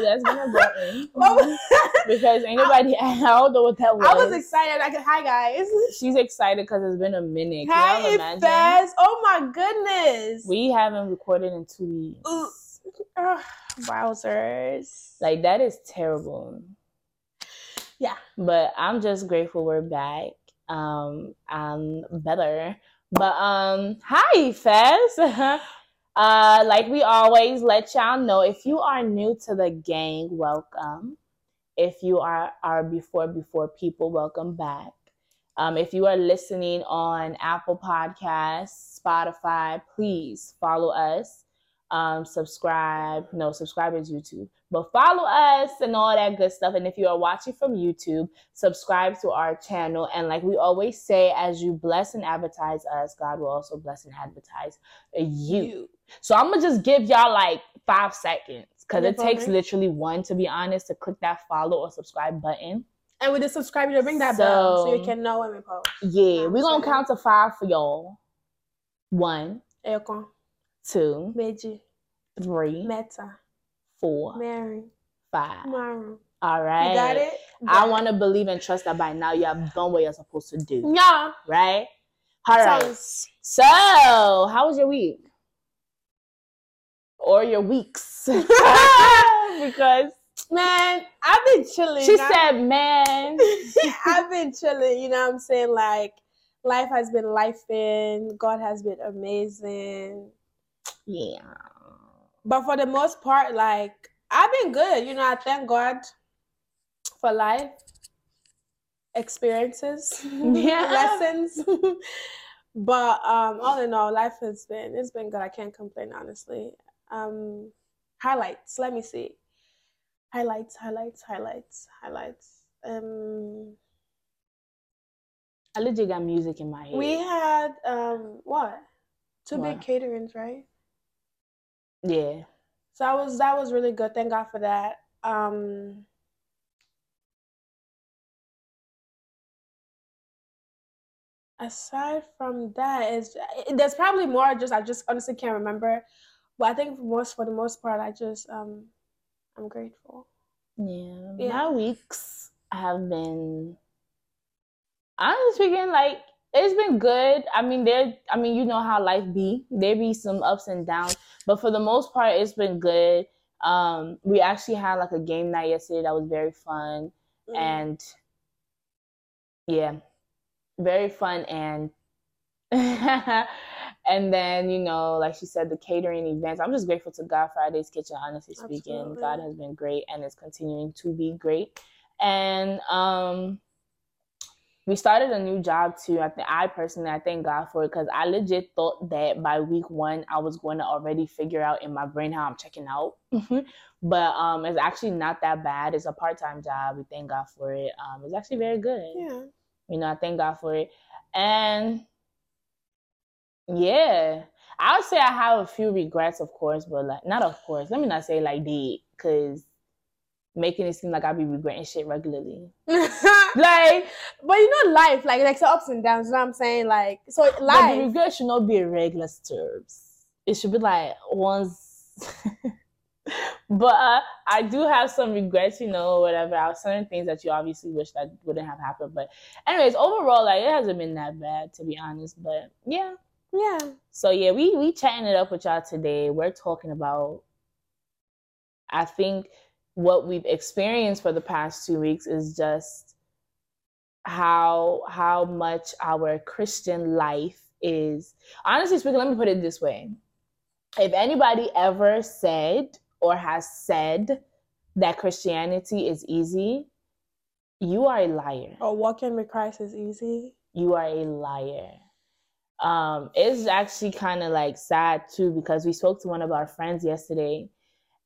no, that's gonna go in because anybody. I, don't know what that was. I was excited. I could, hi guys. She's excited because it's been a minute. Can Hi, imagine? Fez. Oh my goodness. We haven't recorded in two weeks. Ugh, wowzers. Like that is terrible. Yeah. But I'm just grateful we're back. Um, I'm better. But um, hi Fez. uh, like we always let y'all know, if you are new to the gang, welcome. If you are our before before people, welcome back. Um, if you are listening on Apple Podcasts, Spotify, please follow us um, subscribe. No, subscribe is YouTube, but follow us and all that good stuff. And if you are watching from YouTube, subscribe to our channel. And like we always say, as you bless and advertise us, God will also bless and advertise you. So I'm gonna just give y'all like five seconds because it takes literally one to be honest to click that follow or subscribe button. And with the subscribe, you ring that bell so So- you can know when we post. Yeah, we're gonna count to five for y'all. One, Ẹyọkan, two, three, mẹ́ta, four, mẹ́rin, five. márùn. All right. You got it? I want to believe and trust that by now you have done what you're supposed to do, Yeah. right? All right. So, how was your week? Or your weeks? because Man, I've been chilling. she said, man. I've been chilling, you know what I'm saying? Like, life has been life in, God has been amazing. Yeah. But for the most part, like, I've been good. You know, I thank God for life, experiences, Yeah. lessons. but um, all in all, life has been, it's been good. I can't complain, honestly. Um, highlights, let me see. Highlights, highlights, highlights, highlights. Um, I legit got music in my head. We had um what? Two big What? caterings, right? yeah. So that was that was really good. Thank God for that. Um aside from that is there's probably more just I just honestly can't remember. But I think for most for the most part I just um I'm grateful. Yeah. Yeah. My weeks have been honestly speaking, like it's been good. I mean, there. I mean, you know how life be. There be some ups and downs, but for the most part, it's been good. Um, we actually had like a game night yesterday that was very fun, Mm. and yeah, very fun and. and then you know, like she said, the catering events. I'm just grateful to God Friday's Kitchen. Honestly speaking, Absolutely. God has been great and is continuing to be great. And um, we started a new job too. I think I personally I thank God for it because I legit thought that by week one I was going to already figure out in my brain how I'm checking out. but um, it's actually not that bad. It's a part time job. We thank God for it. Um, it's actually very good. Yeah. You know, I thank God for it. And yeah, I would say I have a few regrets, of course, but like not of course. Let me not say like did, cause making it seem like I be regretting shit regularly. Like, but you know life, like like the ups and downs, you know what I'm saying? Like so life. but regret should not be a regular terms. It should be like once. but uh, I do have some regrets, you know, whatever. I certain things that you obviously wish that wouldn't have happened. But anyways, overall, like it hasn't been that bad to be honest. But yeah, Yeah. So yeah, we we chatting it up with y'all today. We're talking about I think what we've experienced for the past 2 weeks is just how how much our Christian life is. Honestly speaking, let me put it this way. If anybody ever said or has said that Christianity is easy, you are a liar Or walking with Christ is easy. you are a liar. Um, it's actually kind of like sad too because we spoke to one of our friends yesterday,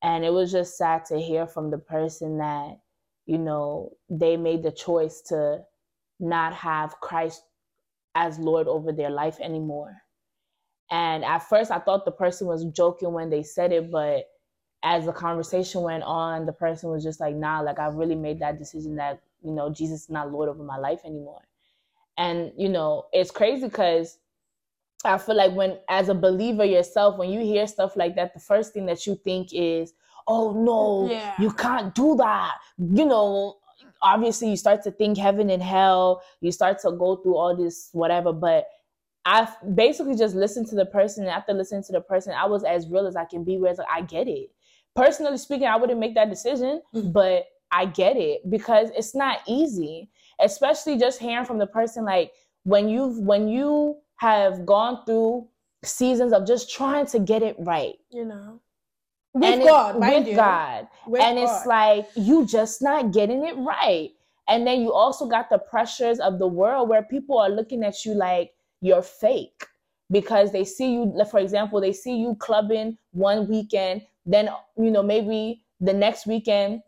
and it was just sad to hear from the person that you know they made the choice to not have Christ as Lord over their life anymore. And at first, I thought the person was joking when they said it, but as the conversation went on, the person was just like, "Nah, like I really made that decision that you know Jesus is not Lord over my life anymore." And you know, it's crazy because I feel like when, as a believer yourself, when you hear stuff like that, the first thing that you think is, oh no, Yeah. you can't do that. You know, obviously you start to think heaven and hell, you start to go through all this whatever, but I basically just listened to the person and after listening to the person, I was as real as I can be where it's like I get it. Personally speaking, I wouldn't make that decision, Mhm. but I get it because it's not easy, especially just hearing from the person like when you've when you have gone through seasons of just trying to get it right You know. With and God, mind with you. God With and it's like you just not getting it right and then you also got the pressures of the world where people are looking at you like you're fake because they see you for example they see you clubbing one weekend then you know maybe the next weekend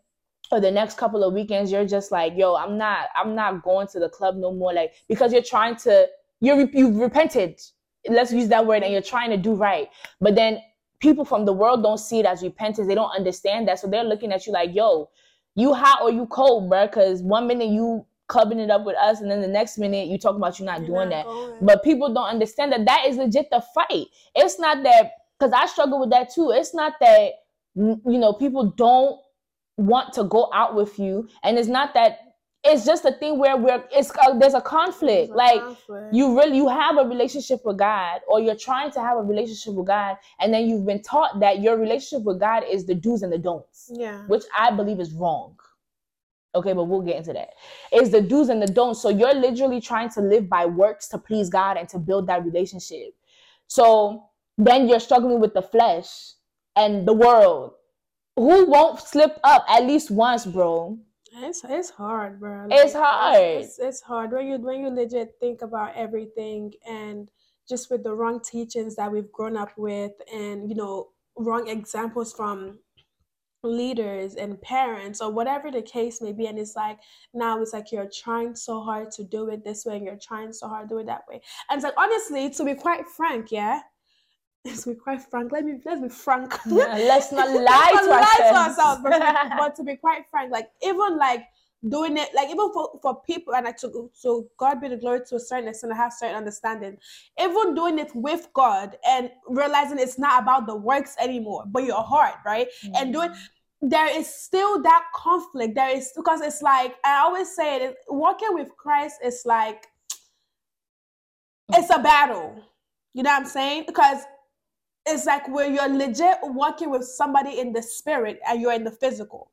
or the next couple of weekends you're just like yo i'm not i'm not going to the club no more like because you're trying to you're you've repented let's use that word and you're trying to do right but then people from the world don't see it as repentance they don't understand that so they're looking at you like yo you hot or you cold bruh because one minute you clubbing it up with us and then the next minute you talking about you not You're doing not that going. but people don't understand that that is legit the fight. It's not that because I struggle with that too. It's not that you know people don't want to go out with you, and it's not that. It's just a thing where we're it's uh, there's a conflict. There's a like conflict. you really you have a relationship with God, or you're trying to have a relationship with God, and then you've been taught that your relationship with God is the do's and the don'ts yeah. which I believe is wrong. Okay, but we'll get into that. Is the do's and the don'ts. So you're literally trying to live by works to please God and to build that relationship. So then you're struggling with the flesh and the world. Who won't slip up at least once, bro? It's it's hard, bro. It's hard. It's, it's hard when you when you legit think about everything and just with the wrong teachings that we've grown up with, and you know wrong examples from leaders and parents or whatever the case may be and it's like now it's like you're trying so hard to do it this way and you're trying so hard to do it that way and it's like honestly to be quite frank yeah let's be quite frank let me let's be frank Let's not lie Let's to not lie to ourselves. ourselves, but, but to be quite frank, like even like doing it, like even for, for people, and I took so God be the glory to a certain extent, I have certain understanding. Even doing it with God and realizing it's not about the works anymore, but your heart, right? And mm. doing there is still that conflict. There is because it's like I always say it, walking with Christ is like it's a battle. You know what I'm saying? Because it's like where you're legit working with somebody in the spirit and you're in the physical.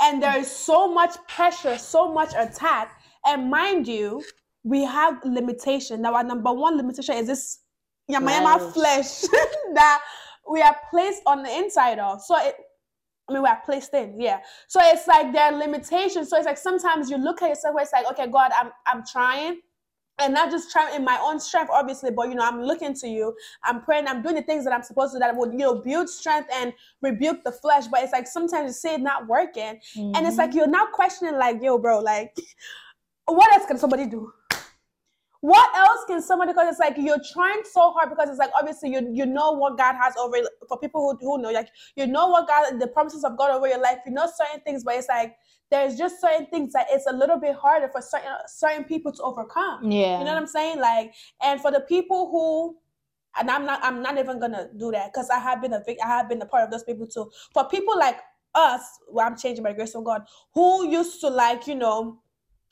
And there is so much pressure, so much attack. And mind you, we have limitation. Now, our number one limitation is this yama yama flesh that we are placed on the inside of. So it I mean, we are placed in, yeah. So it's like there are limitations. So it's like sometimes you look at yourself where it's like, okay, God, I'm I'm trying, and not just trying in my own strength, obviously, but you know, I'm looking to you. I'm praying. I'm doing the things that I'm supposed to that would you know build strength and rebuke the flesh. But it's like sometimes you see it not working, and it's like mm-hmm. you're now questioning, like, yo, bro, like, what else can somebody do? What else can somebody? Because it's like you're trying so hard because it's like obviously you you know what God has over for people who who know like you know what God the promises of God over your life. You know certain things, but it's like there's just certain things that it's a little bit harder for certain certain people to overcome. yeah. You know what I'm saying? Like, and for the people who, and I'm not, I'm not even gonna do that because I have been a, I have been a part of those people too. For people like us, well, I'm changing by the grace of God, who used to like, you know,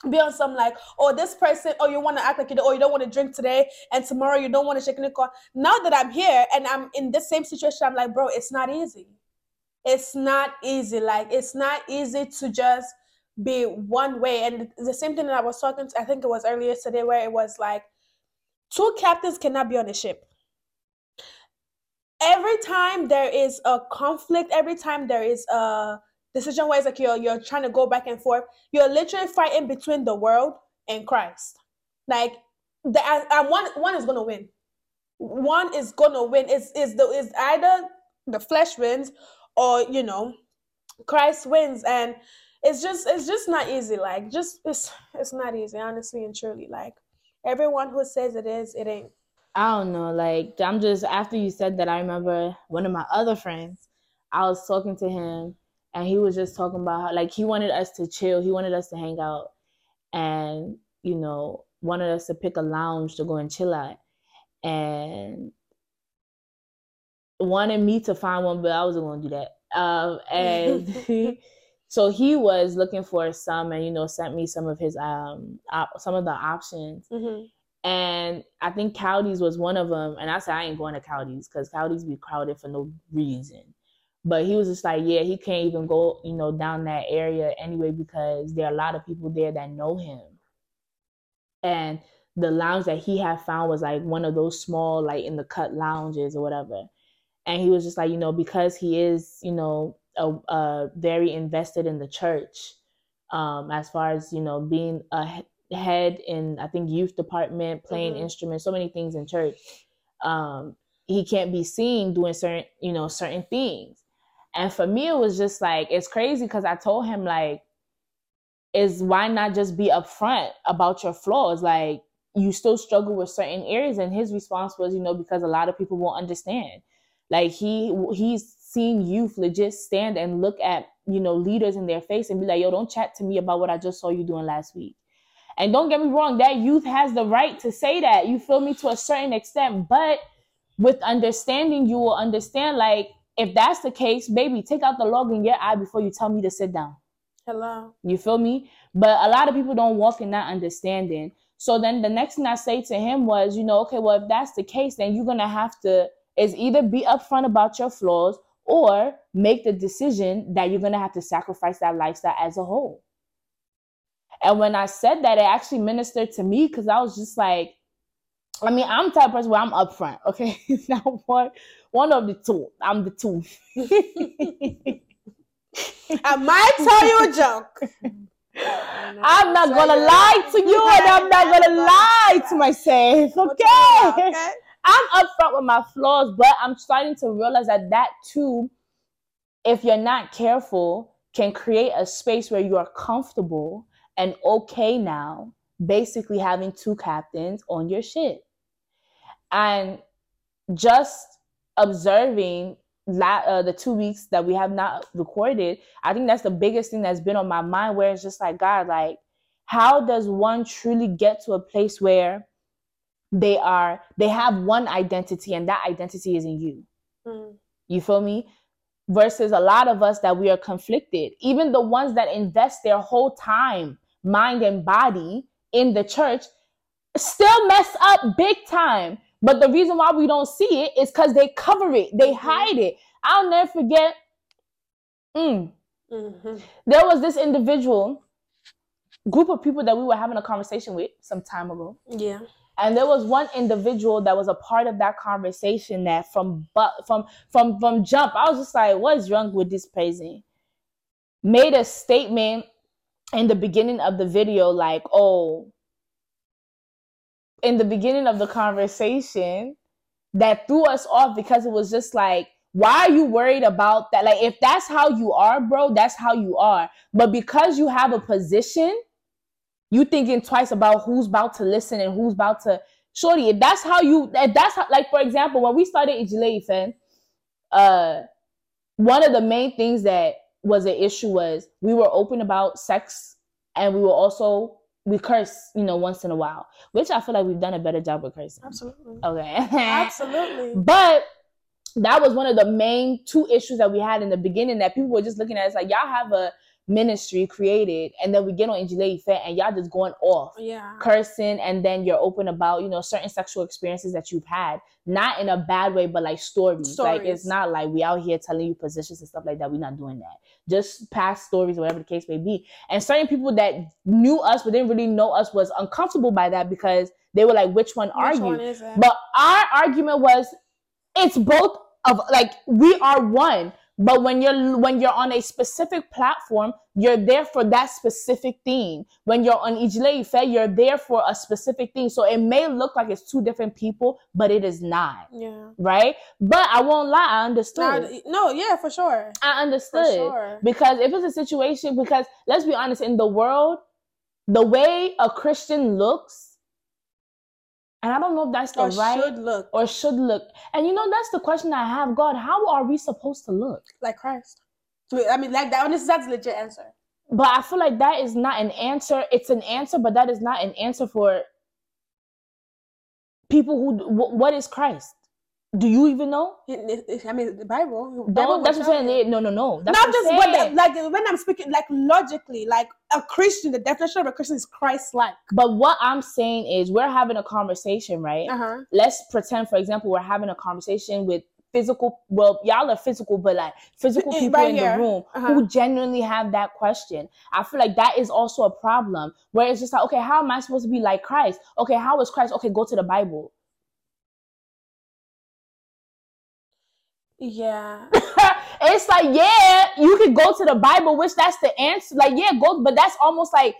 be on some like, oh, this person, oh, you want to act like you, do, oh, you don't want to drink today, and tomorrow you don't want to shake car. Now that I'm here and I'm in this same situation, I'm like, bro, it's not easy. It's not easy. Like, it's not easy to just be one way. And the same thing that I was talking to, I think it was earlier today, where it was like, two captains cannot be on a ship. Every time there is a conflict, every time there is a decision where it's like you're you're trying to go back and forth, you're literally fighting between the world and Christ. Like the and one one is gonna win. One is gonna win. Is is the is either the flesh wins or you know Christ wins and it's just it's just not easy like just it's it's not easy honestly and truly like everyone who says it is it ain't I don't know. Like, I'm just after you said that, I remember one of my other friends. I was talking to him, and he was just talking about how, like, he wanted us to chill. He wanted us to hang out, and you know, wanted us to pick a lounge to go and chill at, and wanted me to find one, but I wasn't going to do that. Um, and so he was looking for some, and you know, sent me some of his um op- some of the options. Mhm. And I think Cowdy's was one of them. And I said, I ain't going to Cowdy's because Cowdy's be crowded for no reason. But he was just like, yeah, he can't even go, you know, down that area anyway because there are a lot of people there that know him. And the lounge that he had found was like one of those small, like in the cut lounges or whatever. And he was just like, you know, because he is, you know, a, a very invested in the church, um, as far as you know, being a head in I think youth department, playing Mhm. instruments, so many things in church. Um, he can't be seen doing certain, you know, certain things. And for me, it was just like it's crazy because I told him like, is why not just be upfront about your flaws? Like you still struggle with certain areas, and his response was, you know, because a lot of people won't understand. Like he he's seen youth legit stand and look at you know leaders in their face and be like, yo, don't chat to me about what I just saw you doing last week. And don't get me wrong, that youth has the right to say that. You feel me to a certain extent, but with understanding, you will understand. Like if that's the case, baby, take out the log in your eye before you tell me to sit down. Hello. You feel me? But a lot of people don't walk in that understanding. So then the next thing I say to him was, you know, okay, well, if that's the case, then you're gonna have to is either be upfront about your flaws or make the decision that you're gonna have to sacrifice that lifestyle as a whole. And when I said that, it actually ministered to me because I was just like, I mean, I'm the type of person where I'm upfront, okay? now one one of the two. I'm the two. I might tell you a joke. I'm not gonna lie to you, and I'm not gonna lie to myself. Okay, Okay. I'm upfront with my flaws, but I'm starting to realize that that too, if you're not careful, can create a space where you are comfortable and okay now, basically having two captains on your ship. and just observing uh, the two weeks that we have not recorded, I think that's the biggest thing that's been on my mind. Where it's just like, God, like, how does one truly get to a place where they are they have one identity and that identity is in you? Mm. You feel me? Versus a lot of us that we are conflicted. Even the ones that invest their whole time, mind and body in the church, still mess up big time. But the reason why we don't see it is because they cover it, they Mhm. hide it. I'll never forget. Mm, Mhm. there was this individual group of people that we were having a conversation with some time ago. Yeah. And there was one individual that was a part of that conversation that from but from from from jump, I was just like, what is wrong with this person? Made a statement in the beginning of the video, like, oh, in the beginning of the conversation that threw us off because it was just like, why are you worried about that? Like, if that's how you are, bro, that's how you are. But because you have a position, you thinking twice about who's about to listen and who's about to shorty. If that's how you that's how like for example, when we started Ijile Ife, uh one of the main things that was an issue was we were open about sex and we were also we curse, you know, once in a while, which I feel like we've done a better job with cursing. Absolutely. Okay. Absolutely. But that was one of the main two issues that we had in the beginning that people were just looking at us like y'all have a ministry created and then we get on Ijile Ife and y'all just going off Yeah. cursing and then you're open about you know certain sexual experiences that you've had not in a bad way but like stories, like it's not like we out here telling you positions and stuff like that. We're not doing that. Just past stories whatever the case may be. And certain people that knew us but didn't really know us was uncomfortable by that because they were like which one are Which you? one it? but our argument was it's both of like we are one but when you're when you're on a specific platform you're there for that specific thing when you're on Ijile Ife you're there for a specific thing so it may look like it's two different people but it is not yeah. right but i won't lie i understood Now, no, yeah, for sure. i For understood sure. because if it's a situation because let's be honest in the world the way a christian looks and i don't know if that's the Or right should look or should look. And you know, that's the question I have. God, how are we supposed to look? like Christ. So, I mean, like that. This that's a legit answer. But I feel like that is not an answer. It's an answer, but that is not an answer for people who. What is Christ? Do you even know? It- it- I mean, the Bible. Bible that's what I'm saying. No, no, no. That's Not just what like when I'm speaking like logically, like a Christian, the definition of a Christian is Christ-like. But what I'm saying is, we're having a conversation, right? Uh huh. Let's pretend, for example, we're having a conversation with physical. Well, y'all are physical, but like physical Eh, people right in here. the room Uh-huh. who genuinely have that question. I feel like that is also a problem. Where it's just like, okay, how am I supposed to be like Christ? Okay, how is Christ? Okay, go to the Bible. Yeah. it's like, yeah, you could go to the Bible, which that's the answer. Like, yeah, go, but that's almost like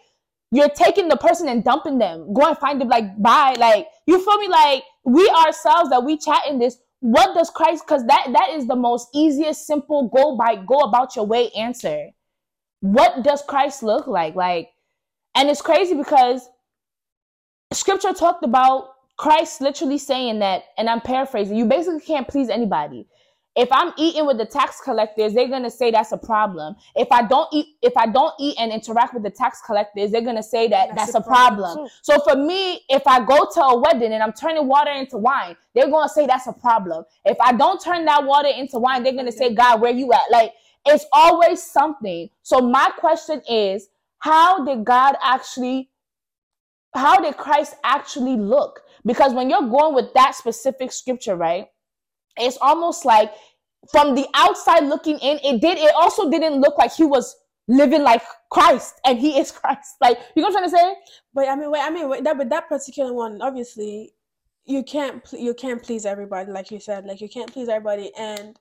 you're taking the person and dumping them. Go and find them, like, bye. Like, you feel me? Like, we ourselves that we chat in this. What does Christ? Because that that is the most easiest, simple go by go about your way answer. What does Christ look like? Like, and it's crazy because Scripture talked about Christ literally saying that, and I'm paraphrasing. You basically can't please anybody if I'm eating with the tax collectors, they're gonna say that's a problem. If I don't eat, if I don't eat and interact with the tax collectors, they're gonna say that that's, a problem. too. So for me, if I go to a wedding and I'm turning water into wine, they're gonna say that's a problem. If I don't turn that water into wine, they're gonna say, God, where you at? Like it's always something. So my question is, how did God actually how did Christ actually look? Because when you're going with that specific scripture, right? It's almost like from the outside looking in, it did it also didn't look like he was living like Christ and he is Christ. Like you know what I'm trying to say? But I mean, wait, I mean, wait, that but that particular one, obviously, you can't you can't please everybody, like you said, like you can't please everybody. And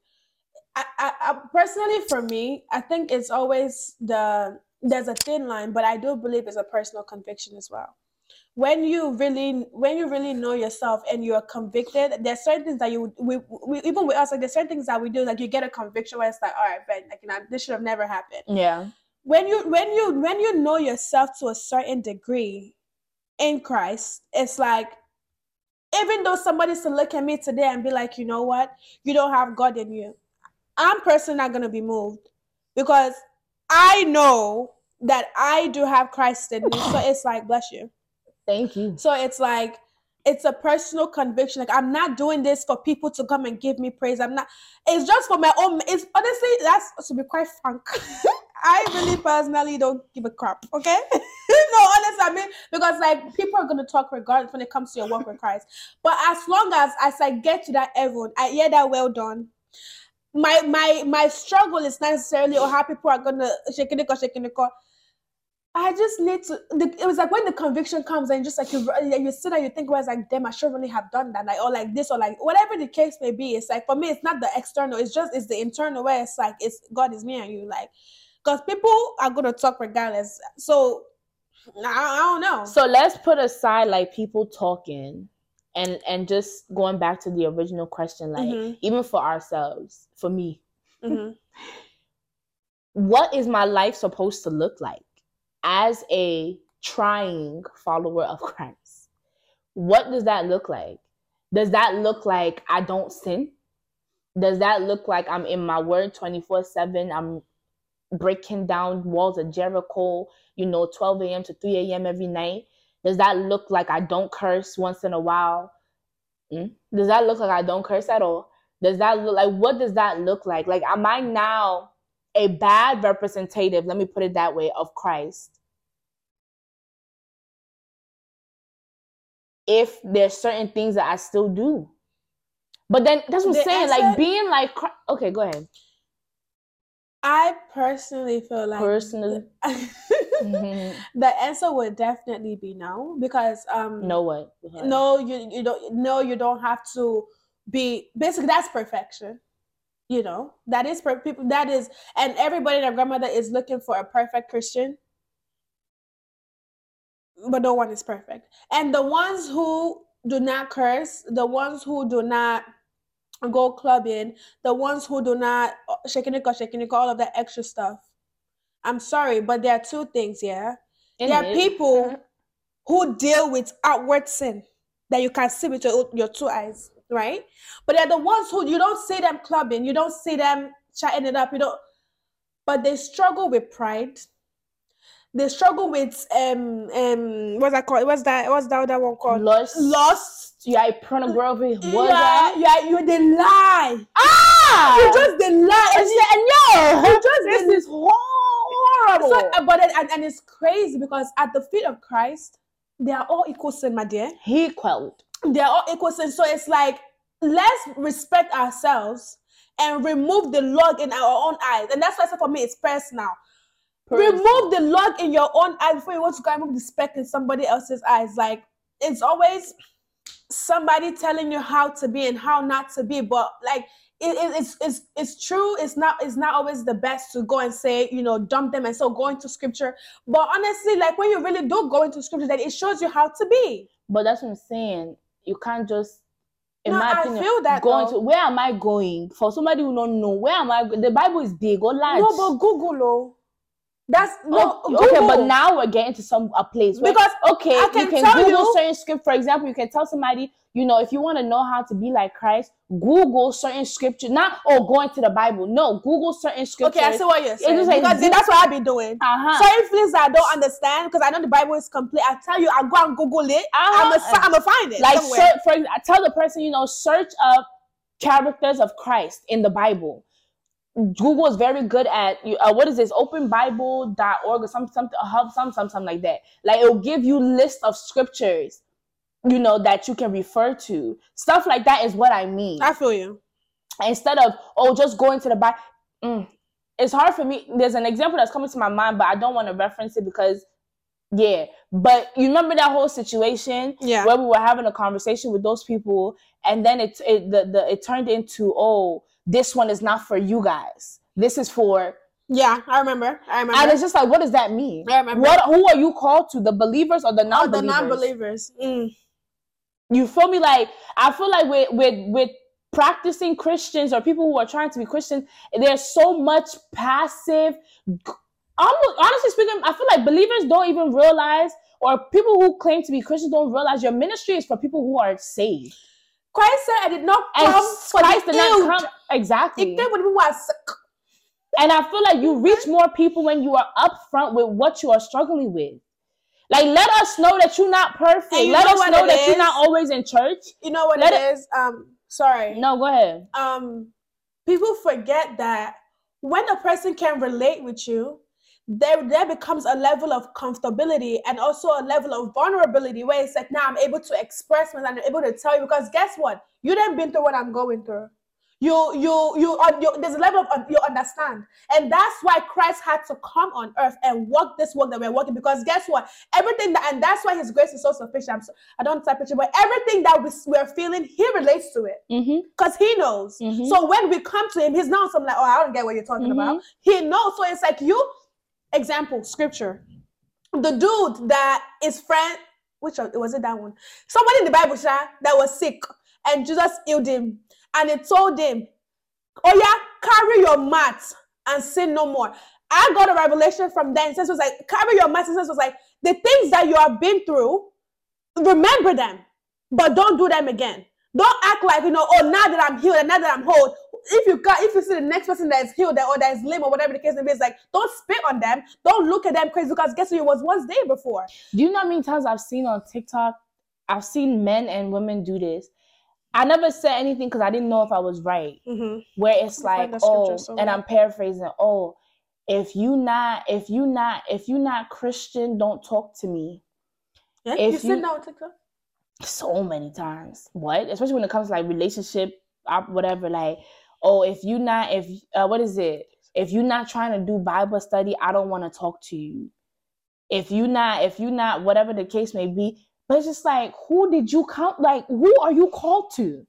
I, I, I personally, for me, I think it's always the there's a thin line, but I do believe it's a personal conviction as well. When you really, when you really know yourself and you are convicted, there's certain things that you we, we even with us, like there's certain things that we do, like you get a conviction where it's like, all right, but like you know, this should have never happened Yeah. when you when you when you know yourself to a certain degree in Christ, it's like even though somebody's to look at me today and be like, you know what, you don't have God in you, I'm personally not gonna be moved because I know that I do have Christ in me. So it's like, bless you. Thank you. So it's like it's a personal conviction. Like I'm not doing this for people to come and give me praise. I'm not. It's just for my own. It's honestly that's to be quite frank. I really personally don't give a crap. Okay. no, honestly, I mean because like people are gonna talk regardless when it comes to your work with Christ. But as long as as I get to that everyone, I hear that well done. My my my struggle is not necessarily oh how people are gonna shaking it or shaking it. I just need to. The, it was like when the conviction comes and just like you, you sit and you think, well, it's like, damn, I should really have done that, like or like this or like whatever the case may be. It's like for me, it's not the external. It's just it's the internal where it's like it's God is me and you, like because people are gonna talk regardless. So I, I don't know. So let's put aside like people talking and and just going back to the original question, like Mhm. even for ourselves, for me, Mhm. what is my life supposed to look like as a trying follower of Christ? What does that look like? Does that look like I don't sin? Does that look like I'm in my word 24 7? I'm breaking down walls of Jericho, you know, 12 a.m. to 3 a.m. every night? Does that look like I don't curse once in a while? Mm? Does that look like I don't curse at all? Does that look like what does that look like? Like, am I now a bad representative, let me put it that way, of Christ? If there's certain things that I still do. But then that's what I'm saying. Like being like okay, go ahead. I personally feel like Personally. the answer would definitely be no because um know what? No you you don't no you don't have to be basically that's perfection you know that is per people that is and everybody their grandmother is looking for a perfect christian. But no one is perfect. And the ones who do not curse the ones who do not go clubbing the ones who do not uh, shaking it shaking it all of that extra stuff. I'm sorry but there are two things yeah? In there are people who deal with outward sin that you can see with your, your two eyes, right? But they're the ones who you don't see them clubbing, you don't see them chatting it up, you don't, but they struggle with pride. they struggle with um um what's that called? What's that? What's that other one called? Lust. Lust. Yeah, pornography. What yeah, yeah, you they lie. Ah! You just they lie. And said, no. you just this is horrible. So, but and, and it's crazy because at the feet of Christ, they are all equal sin, my dear. he quelled. They are all equal sin. So it's like let's respect ourselves and remove the log in our own eyes. And that's why I said for me, it's personal. Remove the log in your own eye before you want to go and remove the speck in somebody else's eyes. Like it's always somebody telling you how to be and how not to be, but like it, it- it's it's it's true. It's not it's not always the best to go and say you know dump them and so go into scripture. But honestly, like when you really do go into scripture, then it shows you how to be. But that's what I'm saying. You can't just, in No, my I opinion, feel that, going though. to where am I going? For somebody who don't know, where am I? The Bible is big or large. No, but Google, oh, that's no Oh, okay, but now we're getting to some a place where Because okay, I you can can tell Google you- certain script. For example, you can tell somebody, you know, if you want to know how to be like Christ, Google certain scripture. Not oh, going to the Bible. No, Google certain scriptures. Okay, I see what you're saying. just like because that's what I be doing. Uh-huh. Certain things that I don't understand because I know the Bible is complete. I tell you, I go and Google it. I'm Uh-huh. a, I'm a find it like somewhere. search, for I tell the person, you know, search up characters of Christ in the Bible. Google is very good at uh, what is this openbible.org or some something a hub some some something like that. Like it'll give you list of scriptures, you know, that you can refer to. Stuff like that is what I mean. I feel you. Instead of oh just going to the Bible. Mm. It's hard for me. There's an example that's coming to my mind, but I don't want to reference it because yeah. But you remember that whole situation Yeah. where we were having a conversation with those people and then it it the, the it turned into oh this one is not for you guys this is for Yeah, I remember. I remember. and it's just like what does that mean I remember. what who are you called to the believers or the Oh, non-believers the non-believers. Mm. you feel me like i feel like with with with practicing christians or people who are trying to be christians there's so much passive almost honestly speaking i feel like believers don't even realize or people who claim to be christians don't realize your ministry is for people who are saved Christ said, "I did not and come for Christ the did not come exactly. He came for people are sick." And I feel like you reach more people when you are upfront with what you are struggling with. Like, let us know that you're not perfect. You Let know us know it that you're not always in church. You know what Let it is? Um, sorry. No, go ahead. um people forget that when a person can relate with you there there becomes a level of comfortability and also a level of vulnerability where it's like now i'm able to express myself and i'm able to tell you because guess what you didn't been through what i'm going through you you you, you there's a level of you understand and that's why christ had to come on earth and walk this walk that we're walking because guess what everything that and that's why his grace is so sufficient I'm so, i don't type picture but everything that we, we're feeling he relates to it Mm-hmm. because he knows. Mhm. So when we come to him, he's not something like, oh, I don't get what you're talking Mhm. about. He knows. So it's like you, example, scripture. The dude that is friend, which one- was it that one? Somebody in the Bible that was sick, and Jesus healed him, and he told him, "Oh yeah, carry your mat and sin no more." I got a revelation from then. Since was like, carry your mat. Since was like the things that you have been through, remember them, but don't do them again. Don't act like you know, oh, now that I'm healed and now that I'm whole. If you got, if you see the next person that is healed or that is lame or whatever the case may be, it's like don't spit on them, don't look at them crazy because guess who it was once there before. Do you know how many times I've seen on TikTok? I've seen men and women do this. I never said anything because I didn't know if I was right. Mm-hmm. where it's like find that scripture oh so and i'm paraphrasing oh if you not if you not if you not christian don't talk to me Yeah, If you sit you- down on TikTok. so many times what especially when it comes to like relationship uh, whatever like oh if you not if uh, what is it? If you're not trying to do bible study i don't want to talk to you. If you not if you not whatever the case may be but it's just like who did you come like who are you called to?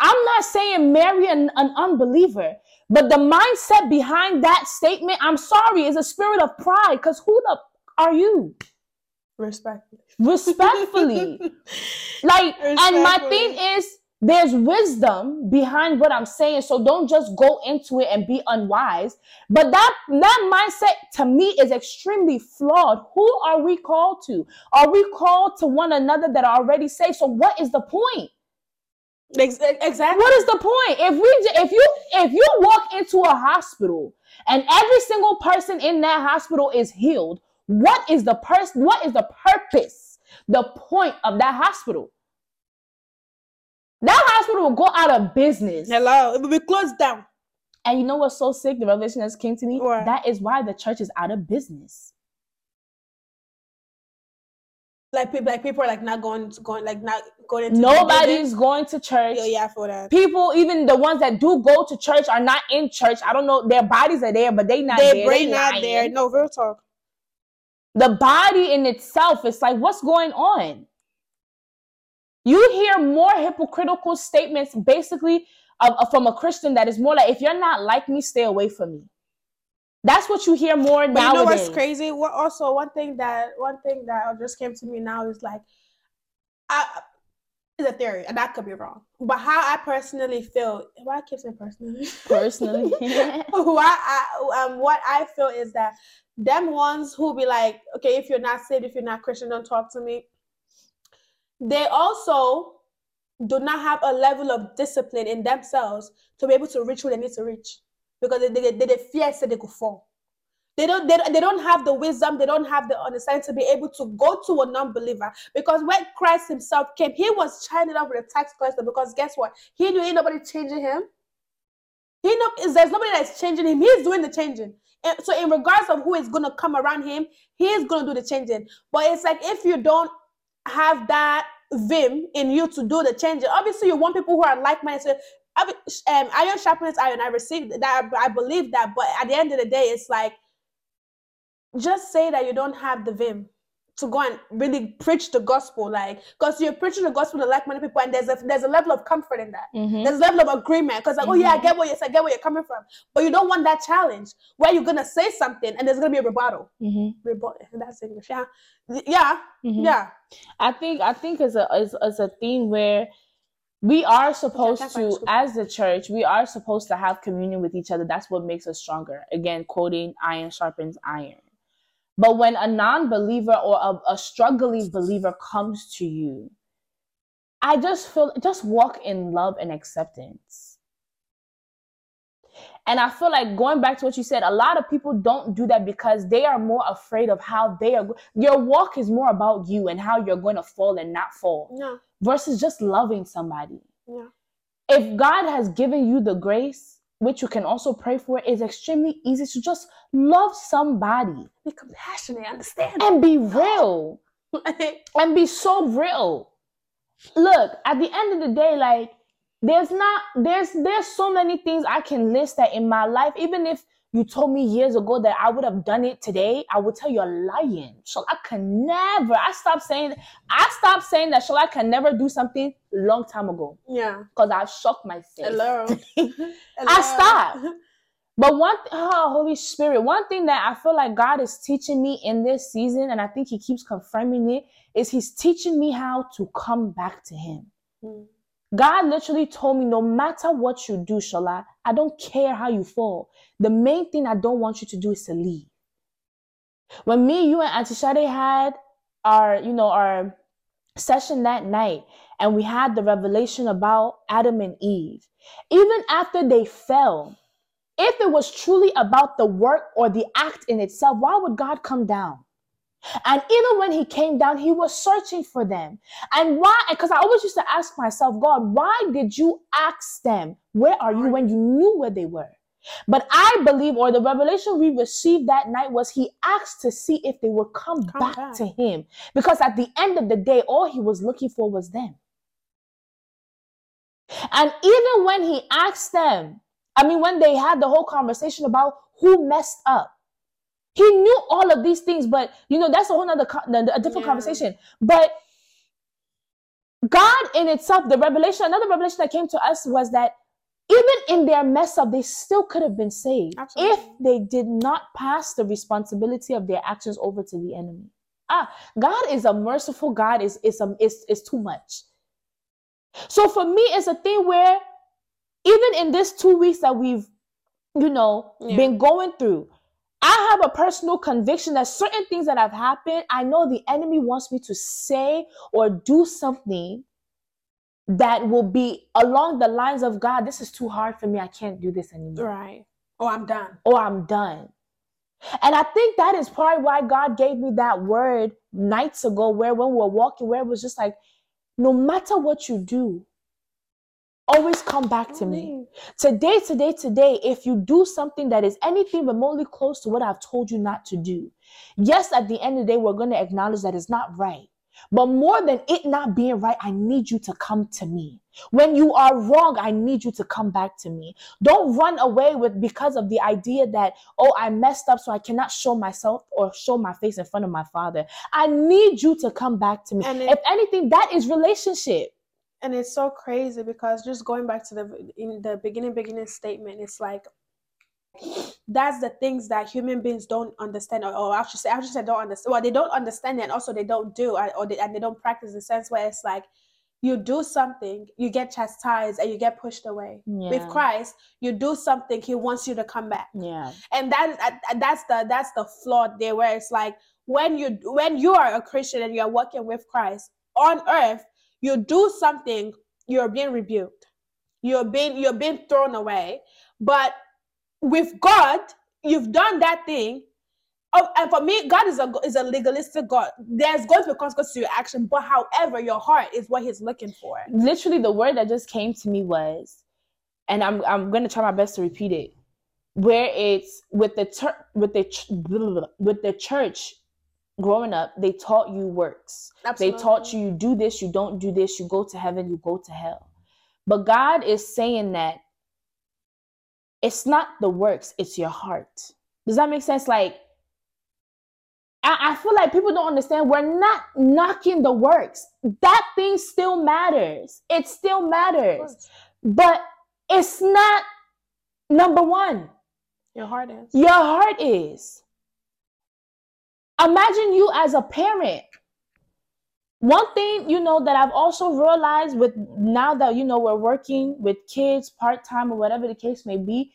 I'm not saying marry an, an unbeliever but the mindset behind that statement i'm sorry is a spirit of pride because who the are you? Respectfully. respectfully. Like and my thing is there's wisdom behind what i'm saying so don't just go into it and be unwise but that that mindset to me is extremely flawed who are we called to are we called to one another that are already saved so what is the point exactly. what is the point if we if you if you walk into a hospital and every single person in that hospital is healed What is the person? What is the purpose? The point of that hospital? That hospital will go out of business. Hello, it will be closed down. And you know what's so sick? The revelation that came to me. What? That is why the church is out of business. Like people, like people are like not going, going like not going. Nobody's going to church. Yeah, yeah, for that. People, even the ones that do go to church, are not in church. I don't know. Their bodies are there, but they not Their there. brain They not lying. there. No real talk. The body in itself is like, what's going on? You hear more hypocritical statements, basically, of- from a Christian that is more like, if you're not like me, stay away from me. That's what you hear more But nowadays. you know what's crazy? What also one thing that one thing that just came to me now is like, I is a theory, and that could be wrong. But how I personally feel, why I keep saying personally, Personally. why I um what I feel is that them ones who be like, okay, if you're not saved, if you're not Christian, don't talk to me. They also do not have a level of discipline in themselves to be able to reach who they need to reach because they, they, they, they fear that they could fall. They don't, they, they don't have the wisdom, they don't have the understanding to be able to go to a non-believer. Because when Christ himself came, he was it up with a tax collector because guess what? He knew ain't nobody changing him. He know there's nobody that's changing him. He's doing the changing. And so in regards of who is gonna come around him, he is gonna do the changing. But it's like if you don't have that vim in you to do the changing, obviously you want people who are like-minded. Um, iron sharpens iron. I received that. I believe that. But at the end of the day, it's like just say that you don't have the vim to go and really preach the gospel, like because you're preaching the gospel to like-minded people, and there's a there's a level of comfort in that. Mhm. There's a level of agreement because like, oh yeah, I get what you're I get where you're coming from, but you don't want that challenge where you're gonna say something and there's gonna be a rebuttal. Mhm. Rebuttal. That's English. Yeah, yeah, Mhm. yeah. I think I think it's a it's, it's a theme where we are supposed fine, to, as the church, we are supposed to have communion with each other. That's what makes us stronger. Again, quoting iron sharpens iron. But when a non-believer or a, a struggling believer comes to you, I just feel just walk in love and acceptance. And I feel like going back to what you said, a lot of people don't do that because they are more afraid of how they are. Your walk is more about you and how you're going to fall and not fall Yeah, versus just loving somebody. yeah. If God has given you the grace, which you can also pray for, is extremely easy to just love somebody Be compassionate, understand. and be real and be so real. Look, at the end of the day, like there's not there's there's so many things I can list that in my life, even if you told me years ago that I would have done it today, I would tell you you're lying. So I can never. I stopped saying I stopped saying that Shala can never do something long time ago yeah. because I've shocked myself. Hello. I stopped. But one, th- oh, Holy Spirit, one thing that I feel like God is teaching me in this season, and I think He keeps confirming it, is He's teaching me how to come back to Him. Mm. God literally told me, no matter what you do, Shola, I don't care how you fall. The main thing I don't want you to do is to leave. When me, you, and Auntie Shade had our, you know, our session that night, and we had the revelation about Adam and Eve, even after they fell, if it was truly about the work or the act in itself, why would God come down? And even when he came down, he was searching for them. And why? Because I always used to ask myself, God, why did you ask them, where are you when you knew where they were? But I believe, or the revelation we received that night was he asked to see if they would come, Come back, back. to him. Because at the end of the day, all he was looking for was them. And even when he asked them, I mean, when they had the whole conversation about who messed up, he knew all of these things, but you know, that's a whole other a different Yeah. conversation. But God in itself, the revelation, another revelation that came to us was that even in their mess up, they still could have been saved Absolutely. if they did not pass the responsibility of their actions over to the enemy. Ah, God is a merciful God, is is um is is too much. So for me, it's a thing where even in this two weeks that we've, you know, Yeah. been going through, I have a personal conviction that certain things that have happened, I know the enemy wants me to say or do something that will be along the lines of God, this is too hard for me. I can't do this anymore. Right. Oh, I'm done. Or I'm done. And I think that is probably why God gave me that word nights ago, where when we were walking, where it was just like, no matter what you do, always come back to me. Today, today, today, if you do something that is anything remotely close to what I've told you not to do, yes, at the end of the day, we're going to acknowledge that it's not right. But more than it not being right, I need you to come to me. When you are wrong, I need you to come back to me. Don't run away with because of the idea that, oh, I messed up, so I cannot show myself or show my face in front of my father. I need you to come back to me. And if anything, that is relationship. And it's so crazy because just going back to the in the beginning beginning statement it's like that's the things that human beings don't understand or, or I should say I should say don't understand well they don't understand it and also they don't do and- or they, and they don't practice the sense where it's like you do something you get chastised and you get pushed away. With Christ you do something he wants you to come back. Yeah. and that that's the that's the flaw there where it's like when you when you are a christian and you're working with christ on earth you do something you're being rebuked you're being you're being thrown away but with god you've done that thing Oh, and for me, God is a is a legalistic God. There's going to be consequences to your action, but however, your heart is what He's looking for. Literally, the word that just came to me was, and I'm I'm gonna try my best to repeat it. Where it's with the tur- with the ch- with the church growing up, they taught you works. They taught you you do this, you don't do this, you go to heaven, you go to hell. But God is saying that it's not the works, it's your heart. Does that make sense? Like, I, I feel like people don't understand. We're not knocking the works. That thing still matters. It still matters. But it's not number one. Your heart is. Your heart is. Imagine you as a parent. One thing, you know, that I've also realized with now that, you know, we're working with kids part time or whatever the case may be,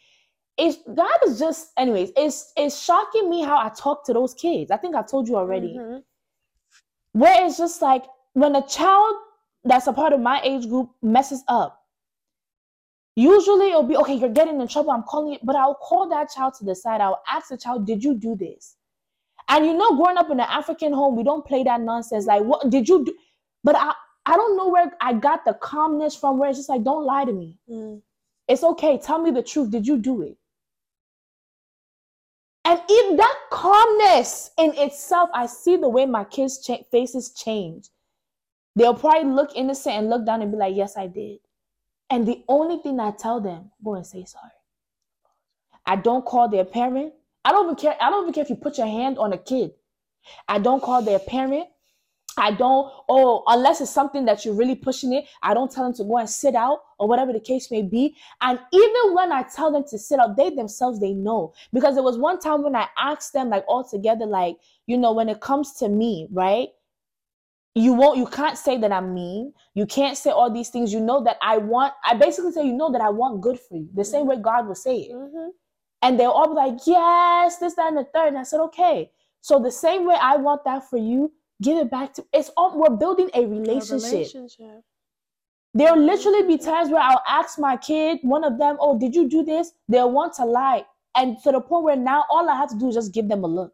is God is just, anyways, it's, it's shocking me how I talk to those kids. I think I've told you already. Mhm. Where it's just like when a child that's a part of my age group messes up, usually it'll be okay, you're getting in trouble. I'm calling it, but I'll call that child to the side. I'll ask the child, Did you do this? And you know, growing up in an African home, we don't play that nonsense. Like, what did you do? But I, I don't know where I got the calmness from, where it's just like, Don't lie to me. Mm. It's okay. Tell me the truth. Did you do it? And in that calmness in itself, I see the way my kids' cha- faces change. They'll probably look innocent and look down and be like, Yes, I did. And the only thing I tell them, go and say sorry. I don't call their parent. I don't even care. I don't even care if you put your hand on a kid. I don't call their parent. I don't, oh, unless it's something that you're really pushing it, I don't tell them to go and sit out or whatever the case may be. And even when I tell them to sit out, they themselves, they know. Because there was one time when I asked them, like, all together, like, you know, when it comes to me, right? You won't, you can't say that I'm mean. You can't say all these things. You know that I want, I basically say, you know that I want good for you, the same way God would say it. Mhm. And they'll all be like, yes, this, that, and the third. And I said, okay. So the same way I want that for you, give it back to it's all we're building a A relationship. relationship. There'll literally be times where I'll ask my kid, one of them, oh, did you do this? They'll want to lie. And to the point where now all I have to do is just give them a look.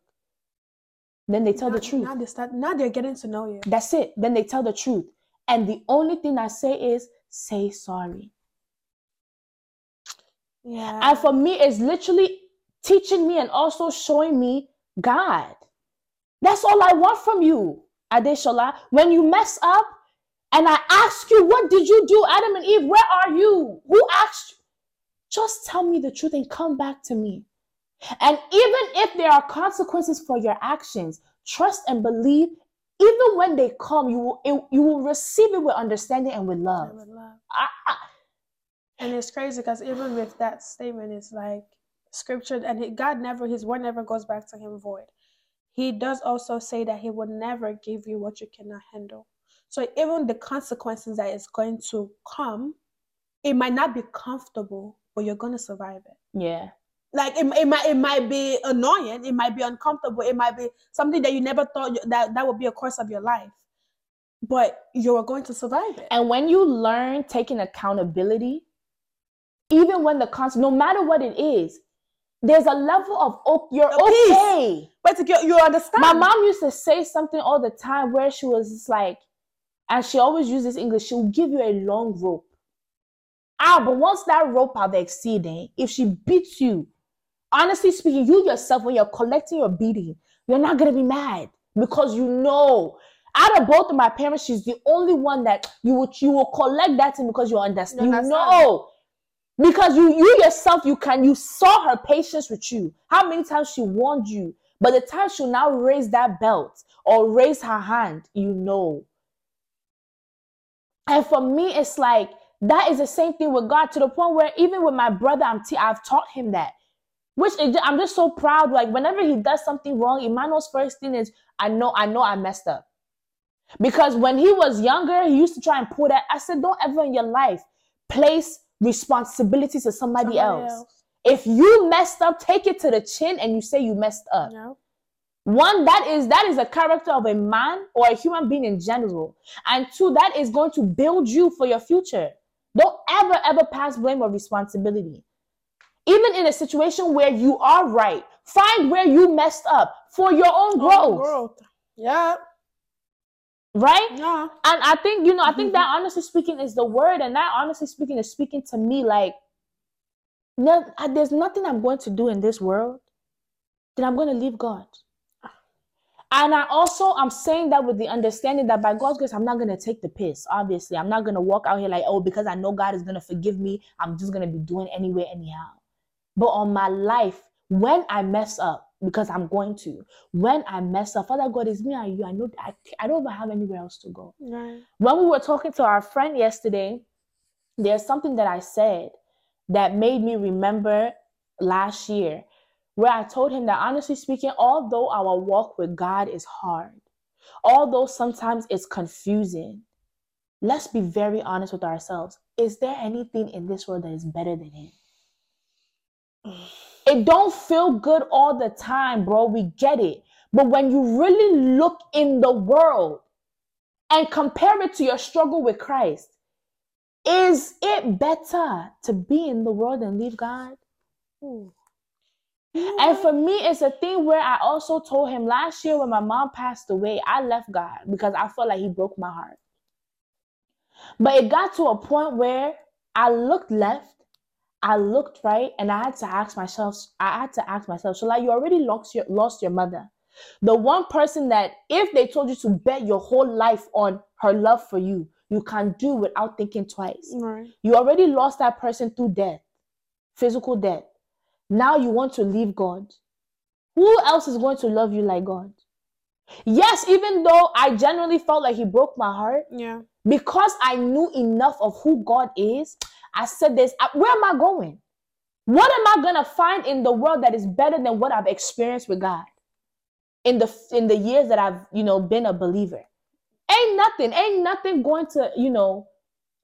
Then they tell now, the truth. Now they start. Now they're getting to know you. That's it. Then they tell the truth. And the only thing I say is say sorry. Yeah. And for me, it's literally teaching me and also showing me God. That's all I want from you, Adeshola. When you mess up and I ask you, what did you do, Adam and Eve? Where are you? Who asked you? Just tell me the truth and come back to me. And even if there are consequences for your actions, trust and believe. Even when they come, you will it- you will receive it with understanding and with love. would love. I- I- And it's crazy because even with that statement, it's like scripture, and he, God never, His word never goes back to Him void. He does also say that He will never give you what you cannot handle. So even the consequences that is going to come, it might not be comfortable, but you're going to survive it. yeah. Like it, it might it might be annoying, it might be uncomfortable, it might be something that you never thought you- that that would be a course of your life, but you are going to survive it. And when you learn taking accountability, even when the cons, no matter what it is, there's a level of oh, you're Your peace. okay. But you, you understand? My mom used to say something all the time where she was just like, and she always uses English, she'll give you a long rope. Ah, but once that rope have exceeded, if she beats you, honestly speaking, you yourself, when you're collecting your beating, you're not gonna be mad because you know. Out of both of my parents, she's the only one that you will you will collect that thing because you understand. You You know. Because you you yourself, you can you saw her patience with you. How many times she warned you, but the time she'll now raise that belt or raise her hand, you know. And for me, it's like that is the same thing with God to the point where even with my brother, I'm t- I've taught him that. Which I'm just so proud. Like whenever he does something wrong, Emmanuel's first thing is, I know, I know I messed up. Because when he was younger, he used to try and pull that. I said, don't ever in your life place responsibility to somebody, Somebody else. else. If you messed up, take it to the chin and you say you messed up. One, that is that is a character of a man or a human being in general. And two, that is going to build you for your future. Don't ever, ever pass blame or responsibility. Even in a situation where you are right, find where you messed up for your own growth. growth. Yeah. Right? Yeah. And I think, you know, I think mm-hmm. that honestly speaking is the word, and that honestly speaking is speaking to me like, no, I- there's nothing I'm going to do in this world that I'm going to leave God. And I also I'm saying that with the understanding that by God's grace, I'm not gonna take the piss. Obviously, I'm not gonna walk out here like, oh, because I know God is gonna forgive me, I'm just gonna be doing anyway, anyhow. But on my life, when I mess up, because I'm going to, when I mess up, Father God is me and you. I know I, I don't even have anywhere else to go Right. when we were talking to our friend yesterday, there's something that I said that made me remember last year where I told him that honestly speaking, although our walk with God is hard, although sometimes it's confusing, let's be very honest with ourselves. Is there anything in this world that is better than him? It don't feel good all the time, bro. We get it. But when you really look in the world and compare it to your struggle with Christ, is it better to be in the world and leave God? Ooh. And mm-hmm. for me, it's a thing where I also told him last year when my mom passed away, I left God because I felt like he broke my heart. But it got to a point where I looked left, I looked right, and I had to ask myself, I had to ask myself, so like you already lost your lost your mother. The one person that if they told you to bet your whole life on her love for you, you can do without thinking twice. Right. You already lost that person through death, physical death. Now you want to leave God. Who else is going to love you like God? Yes, even though I genuinely felt like he broke my heart, Yeah. because I knew enough of who God is, I said this, I- where am I going? What am I going to find in the world that is better than what I've experienced with God? In the in the years that I've, you know, been a believer. Ain't nothing, ain't nothing going to, you know,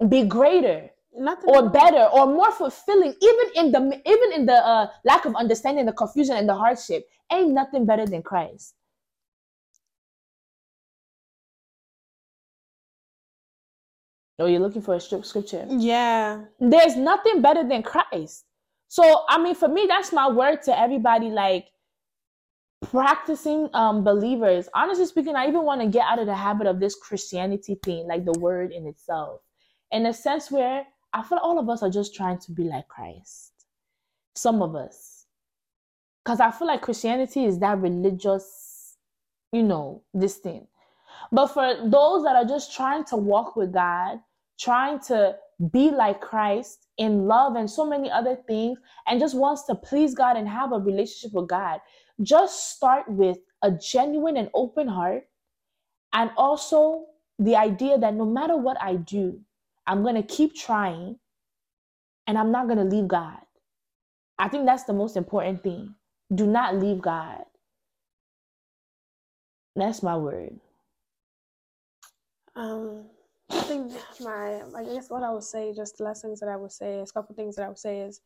be greater Nothing. or better or more fulfilling even in the even in the uh, lack of understanding the confusion and the hardship ain't nothing better than christ oh you're looking for a strip scripture? Yeah. there's nothing better than christ. So i mean for me that's my word to everybody like practicing um believers. Honestly speaking i even want to get out of the habit of this christianity thing like the word in itself. In a sense where i feel all of us are just trying to be like christ. Some of us. Because i feel like christianity is that religious you know this thing but for those that are just trying to walk with god trying to be like christ in love and so many other things and just wants to please god and have a relationship with god just start with a genuine and open heart and also the idea that no matter what i do i'm going to keep trying and i'm not going to leave god. I think that's the most important thing. Do not leave god. That's my word Um, I think my, I guess what I would say, just the last things that I would say is a couple things that I would say is,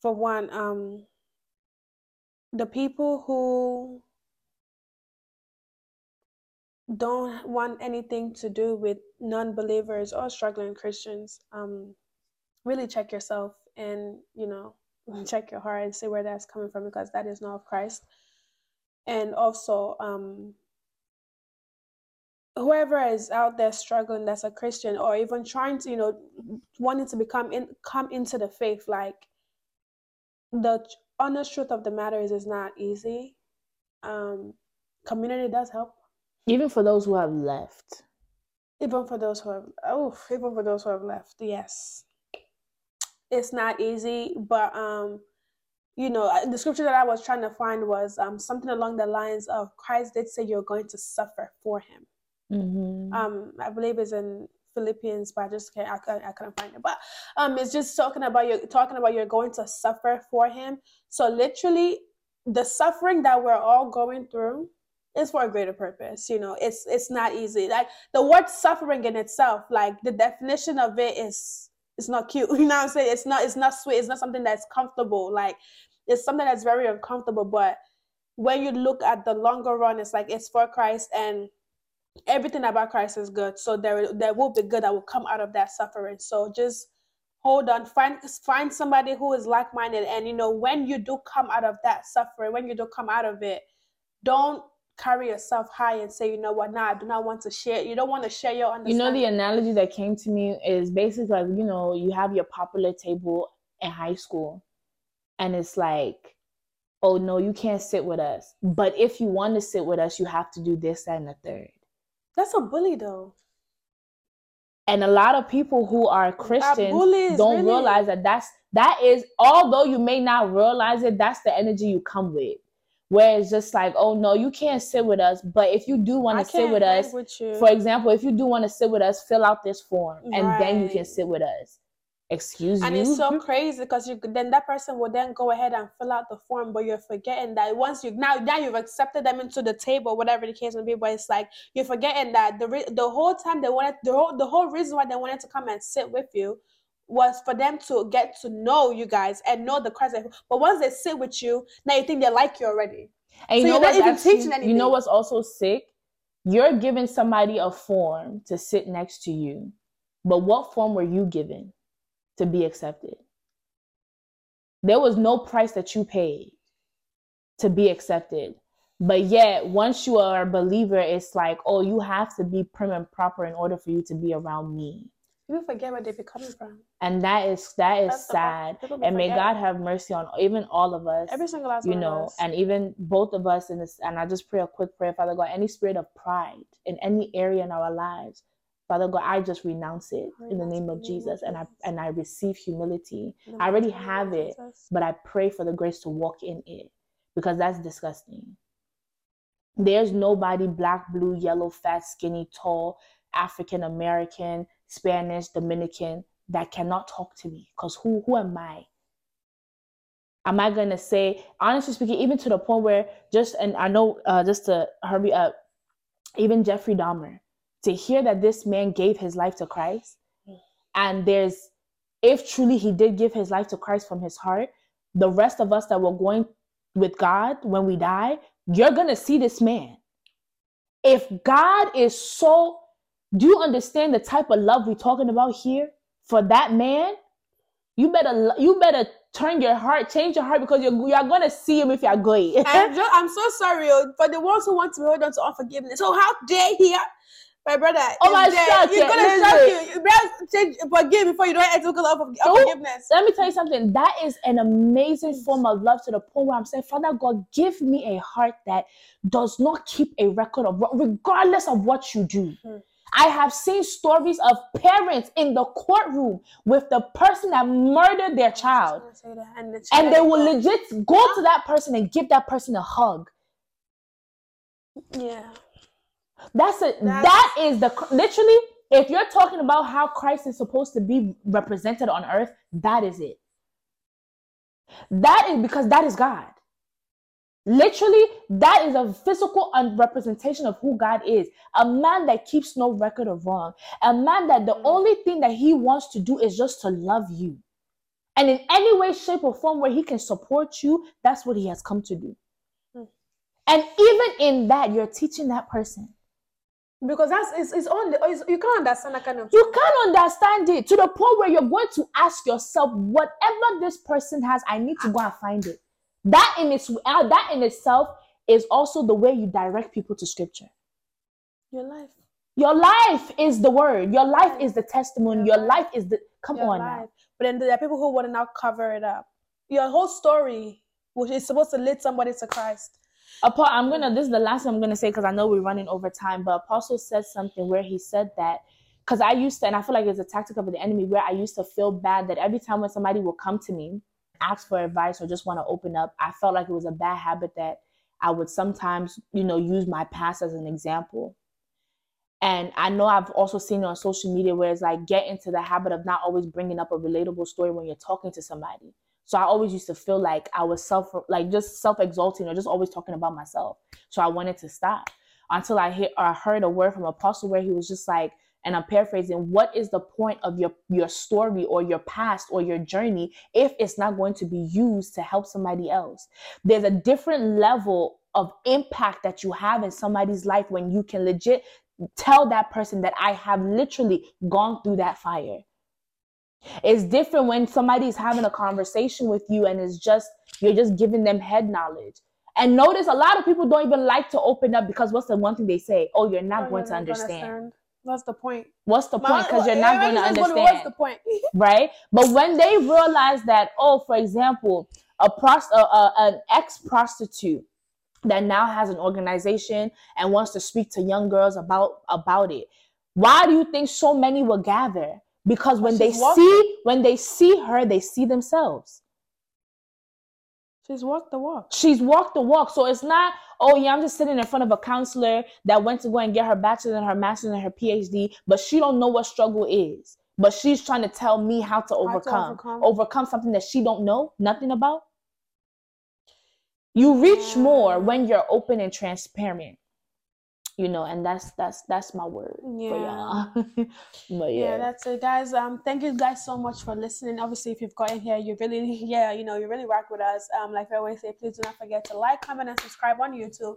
for one, um, the people who don't want anything to do with non-believers or struggling Christians, um, really check yourself and you know check your heart and see where that's coming from because that is not of Christ. And also, um, whoever is out there struggling that's a Christian or even trying to, you know, wanting to become in come into the faith, like the honest truth of the matter is it's not easy. Um, community does help. Even for those who have left. Even for those who have oh, even for those who have left, yes. It's not easy, but um, you know, the scripture that I was trying to find was um something along the lines of Christ did say you're going to suffer for him. Mm-hmm. Um, I believe it's in Philippians, but I just can't, I, I couldn't find it. But um, it's just talking about you talking about you're going to suffer for him. So literally, the suffering that we're all going through is for a greater purpose. You know, it's it's not easy. Like the word suffering in itself, like the definition of it is it's not cute. You know what I'm saying? It's not it's not sweet. It's not something that's comfortable. Like it's something that's very uncomfortable. But when you look at the longer run, it's like it's for Christ and everything about Christ is good. So there there will be good that will come out of that suffering. So just hold on, find find somebody who is like minded, and you know when you do come out of that suffering, when you do come out of it, don't carry yourself high and say, you know what, nah, I do not want to share. You don't want to share your understanding. You know, the analogy that came to me is basically like, you know, you have your popular table in high school, and it's like, oh no, you can't sit with us. But if you want to sit with us, you have to do this, that, and the third. That's a bully, though. And a lot of people who are Christians bully is don't really- realize that that's that is although you may not realize it, that's the energy you come with. Where it's just like, oh no, you can't sit with us. But if you do want to sit with us, with for example, if you do want to sit with us, fill out this form and then you can sit with us. Excuse me. and you. it's so crazy because you then that person will then go ahead and fill out the form, but you're forgetting that once you now now you've accepted them into the table, whatever the case may be. But it's like you're forgetting that the re- the whole time they wanted the whole the whole reason why they wanted to come and sit with you was for them to get to know you guys and know the Christ. But once they sit with you, now you think they like you already. And you So know you're not even actually- teaching You know what's also sick? You're giving somebody a form to sit next to you, but what form were you given to be accepted? There was no price that you paid to be accepted. But yet, once you are a believer, it's like, oh, you have to be prim and proper in order for you to be around me. People forget where they be coming from. And that is that is That's sad. And may God have mercy on even all of us every single last you one of know, us. and even both of us in this, and I just pray a quick prayer, Father God, any spirit of pride in any area in our lives, Father God, I just renounce it in the name of the name of Jesus, and I and I receive humility, I already mighty name of have it. But I pray for the grace to walk in it because that's disgusting. There's nobody black, blue, yellow, fat, skinny, tall, African American, Spanish, Dominican that cannot talk to me because who who am I? am I gonna say honestly speaking, even to the point where just and I know uh, just to hurry up, even Jeffrey Dahmer, to hear that this man gave his life to Christ, mm. and there's if truly he did give his life to Christ from his heart, the rest of us that were going with God when we die, you're gonna see this man. If God is so, do you understand the type of love we're talking about here for that man? You better you better turn your heart, change your heart because you're you're gonna see him if you're going. I'm, just, I'm so sorry oh, for the ones who want to hold on to unforgiveness. So how dare he? My brother, Oh, my shock, He's gonna listen. shock you. You better change, forgive before you don't enter because of So- unforgiveness. Let me tell you something. That is an amazing form of love to the point where I'm saying, Father God, give me a heart that does not keep a record of regardless of what you do. Hmm. I have seen stories of parents in the courtroom with the person that murdered their child, I was gonna say that, And, the and they will legit go to that person and give that person a hug. Yeah. That's it. That's- That is the literally. If you're talking about how Christ is supposed to be represented on earth, that is it. That is because that is God. Literally, that is a physical representation of who God is. A man that keeps no record of wrong. A man that the Mm. only thing that he wants to do is just to love you. And in any way, shape, or form where he can support you, that's what he has come to do. Mm. And even in that, you're teaching that person because that's it's, it's on the, it's, you can't understand that kind of You can't understand it to the point where you're going to ask yourself, whatever this person has, I need to go and find it. That in its uh, that in itself is also the way you direct people to scripture. your life. Your life is the word. Your life is the testimony. Your Your life is the come your on now. But then there are people who want to now cover it up. Your whole story, which is supposed to lead somebody to Christ. Apo- I'm gonna. This is the last thing I'm gonna say because I know we're running over time. But Apostle said something where he said that because I used to, and I feel like it's a tactic of the enemy where I used to feel bad that every time when somebody will come to me, ask for advice or just want to open up, I felt like it was a bad habit that I would sometimes, you know, use my past as an example. And I know I've also seen it on social media where it's like get into the habit of not always bringing up a relatable story when you're talking to somebody. So I always used to feel like I was self, like just self exalting or just always talking about myself. So I wanted to stop until I hear, I heard a word from Apostle where he was just like, and I'm paraphrasing, what is the point of your your story or your past or your journey if it's not going to be used to help somebody else? There's a different level of impact that you have in somebody's life when you can legit tell that person that I have literally gone through that fire. It's different when somebody's having a conversation with you and it's just you're just giving them head knowledge. And notice a lot of people don't even like to open up because what's the one thing they say? Oh, you're not going to understand. What's the point? What's the point? Because you're not going to understand What's the point? right? But when they realize that, oh, for example, a prost- uh, uh, an ex prostitute that now has an organization and wants to speak to young girls about about it, why do you think so many will gather? Because when they walking. see when they see her, they see themselves. She's walked the walk. She's walked the walk. So it's not, oh yeah, I'm just sitting in front of a counselor that went to go and get her bachelor's and her master's and her PhD, but she don't know what struggle is. But she's trying to tell me how to overcome, overcome. overcome something that she don't know nothing about. You reach more when you're open and transparent. You know, and that's that's that's my word for Yeah. y'all. but Yeah, yeah. that's it, guys. Um, thank you guys so much for listening. Obviously, if you've gotten here, you really, yeah, you know, you really rock with us. Um, like I always say, please do not forget to like, comment, and subscribe on YouTube.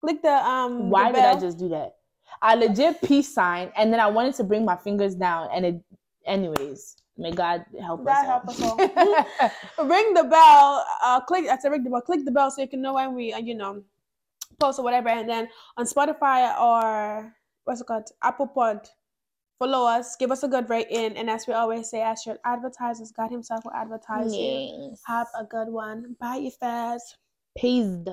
Click the um. the Why did I just do that? I legit peace sign, and then I wanted to bring my fingers down, and it. Anyways, may God help God us. help us all. ring the bell? Uh, click. I said ring the bell. Click the bell so you can know when we, uh, you know, post or whatever. And then on Spotify or what's it called, Apple Pod. Follow us, give us a good rating, and as we always say, as your advertisers, God Himself will advertise you. Have a good one. Bye, you fairs. Peace.